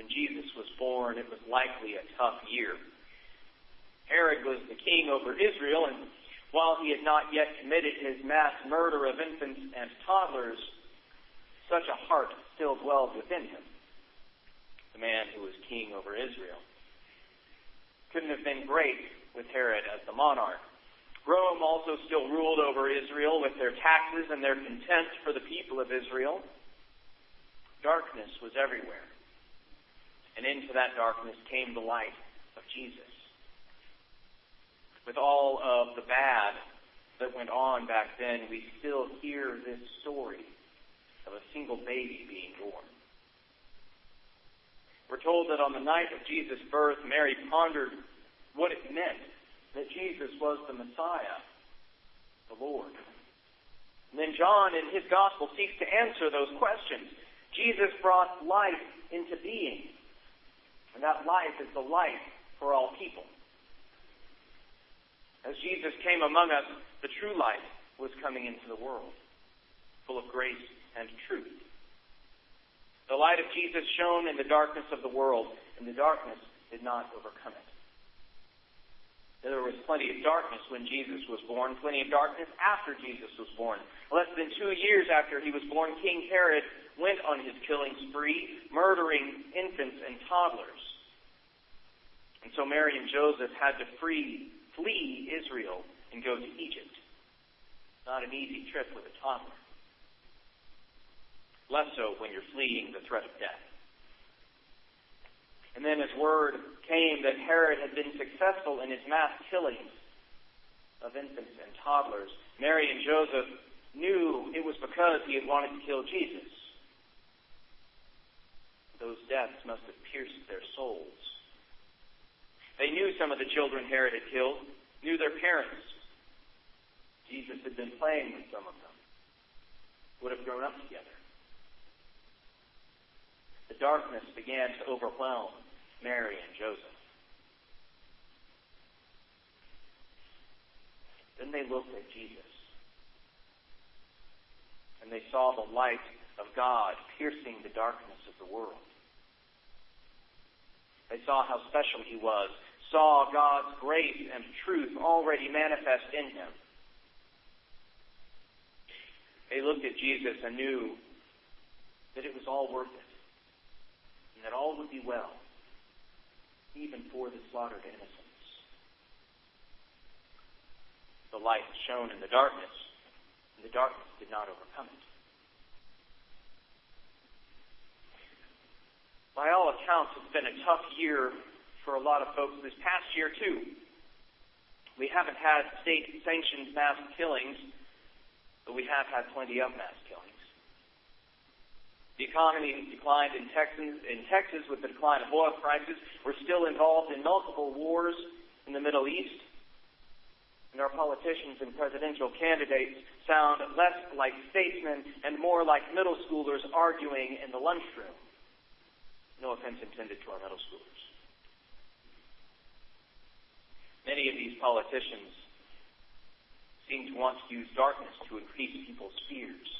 when Jesus was born, it was likely a tough year. Herod was the king over Israel, and while he had not yet committed his mass murder of infants and toddlers, such a heart still dwelled within him. The man who was king over Israel. Couldn't have been great with Herod as the monarch. Rome also still ruled over Israel with their taxes and their contempt for the people of Israel. Darkness was everywhere. And into that darkness came the light of Jesus with all of the bad that went on back then, we still hear this story of a single baby being born. We're told that on the night of Jesus' birth, Mary pondered what it meant that Jesus was the Messiah, the Lord. And then John, in his gospel, seeks to answer those questions. Jesus brought life into being, and that life is the light for all people. As Jesus came among us, the true light was coming into the world, full of grace and truth. The light of Jesus shone in the darkness of the world, and the darkness did not overcome it. Was plenty of darkness when Jesus was born, plenty of darkness after Jesus was born. Less than two years after he was born, King Herod went on his killing spree, murdering infants and toddlers. And so Mary and Joseph had to flee flee Israel and go to Egypt. Not an easy trip with a toddler. Less so when you're fleeing the threat of death. And then as word came that Herod had been successful in his mass killings of infants and toddlers, Mary and Joseph knew it was because he had wanted to kill Jesus. Those deaths must have pierced their souls. They knew some of the children Herod had killed, knew their parents. Jesus had been playing with some of them, would have grown up together. The darkness began to overwhelm Mary and Joseph. Then they looked at Jesus. And they saw the light of God piercing the darkness of the world. They saw how special he was saw God's grace and truth already manifest in him. They looked at Jesus and knew that it was all worth it, and that all would be well, even for the slaughtered innocents. The light shone in the darkness, and the darkness did not overcome it. By all accounts, it's been a tough year for a lot of folks this past year, too. We haven't had state sanctioned mass killings, but we have had plenty of mass killings. The economy declined in Texas, in Texas with the decline of oil prices. We're still involved in multiple wars in the Middle East. And our politicians and presidential candidates sound less like statesmen and more like middle schoolers arguing in the lunchroom. No offense intended to our middle schoolers. Many of these politicians seem to want to use darkness to increase people's fears.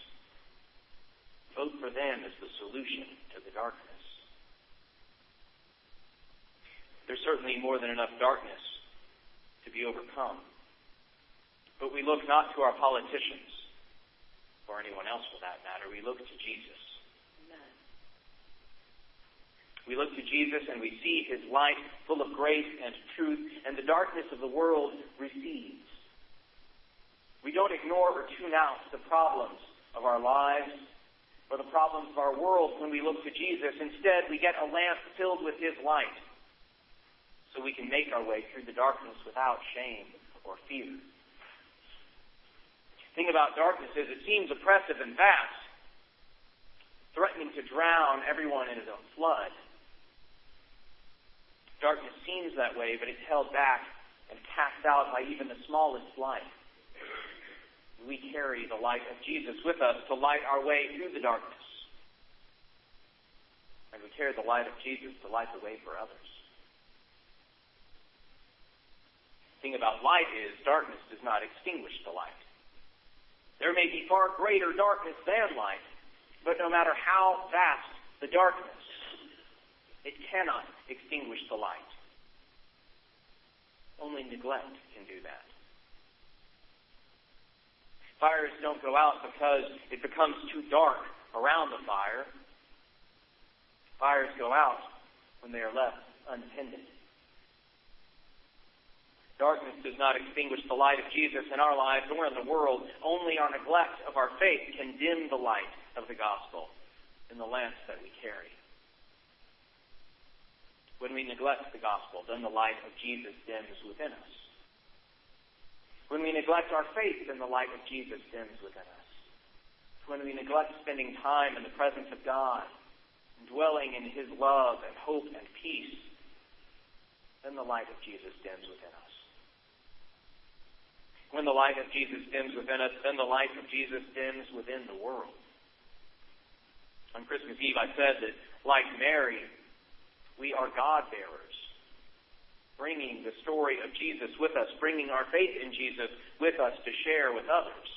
Vote for them as the solution to the darkness. There's certainly more than enough darkness to be overcome. But we look not to our politicians, or anyone else for that matter. We look to Jesus. We look to Jesus and we see his light full of grace and truth, and the darkness of the world recedes. We don't ignore or tune out the problems of our lives or the problems of our world when we look to Jesus. Instead, we get a lamp filled with his light so we can make our way through the darkness without shame or fear. The thing about darkness is it seems oppressive and vast, threatening to drown everyone in its own flood. Darkness seems that way, but it's held back and cast out by even the smallest light. We carry the light of Jesus with us to light our way through the darkness. And we carry the light of Jesus to light the way for others. The thing about light is darkness does not extinguish the light. There may be far greater darkness than light, but no matter how vast the darkness, It cannot extinguish the light. Only neglect can do that. Fires don't go out because it becomes too dark around the fire. Fires go out when they are left untended. Darkness does not extinguish the light of Jesus in our lives or in the world. Only our neglect of our faith can dim the light of the gospel in the lamps that we carry. When we neglect the gospel, then the light of Jesus dims within us. When we neglect our faith, then the light of Jesus dims within us. When we neglect spending time in the presence of God, dwelling in His love and hope and peace, then the light of Jesus dims within us. When the light of Jesus dims within us, then the light of Jesus dims within the world. On Christmas Eve, I said that, like Mary, we are God bearers bringing the story of Jesus with us, bringing our faith in Jesus with us to share with others.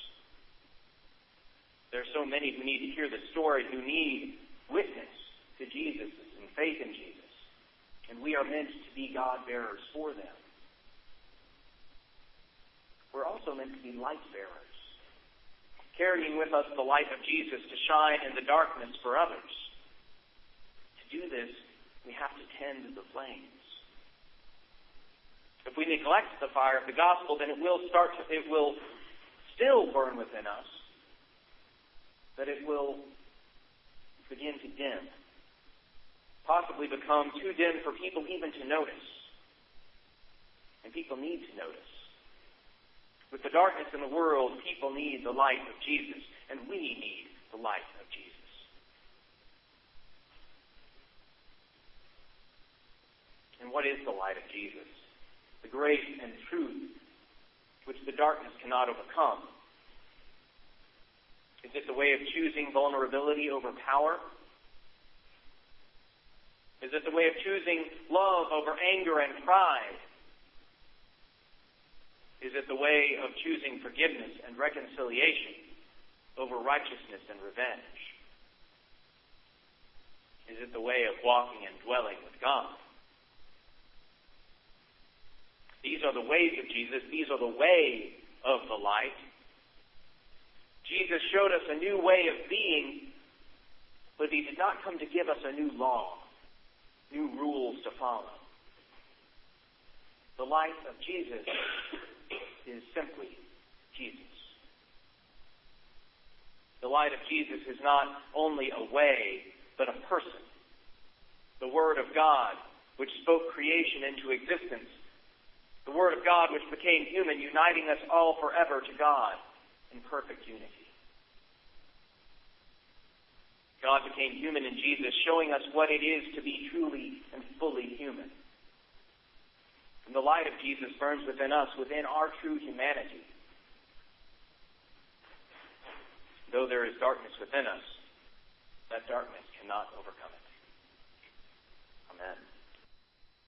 There are so many who need to hear the story, who need witness to Jesus and faith in Jesus. And we are meant to be God bearers for them. We're also meant to be light bearers, carrying with us the light of Jesus to shine in the darkness for others. To do this, we have to tend the flames. If we neglect the fire of the gospel, then it will start to, it will still burn within us, but it will begin to dim. Possibly become too dim for people even to notice. And people need to notice. With the darkness in the world, people need the light of Jesus, and we need the light of Jesus. And what is the light of Jesus? The grace and truth which the darkness cannot overcome? Is it the way of choosing vulnerability over power? Is it the way of choosing love over anger and pride? Is it the way of choosing forgiveness and reconciliation over righteousness and revenge? Is it the way of walking and dwelling with God? These are the ways of Jesus. These are the way of the light. Jesus showed us a new way of being, but he did not come to give us a new law, new rules to follow. The light of Jesus is simply Jesus. The light of Jesus is not only a way, but a person. The Word of God, which spoke creation into existence, the Word of God which became human, uniting us all forever to God in perfect unity. God became human in Jesus, showing us what it is to be truly and fully human. And the light of Jesus burns within us, within our true humanity. Though there is darkness within us, that darkness cannot overcome it. Amen.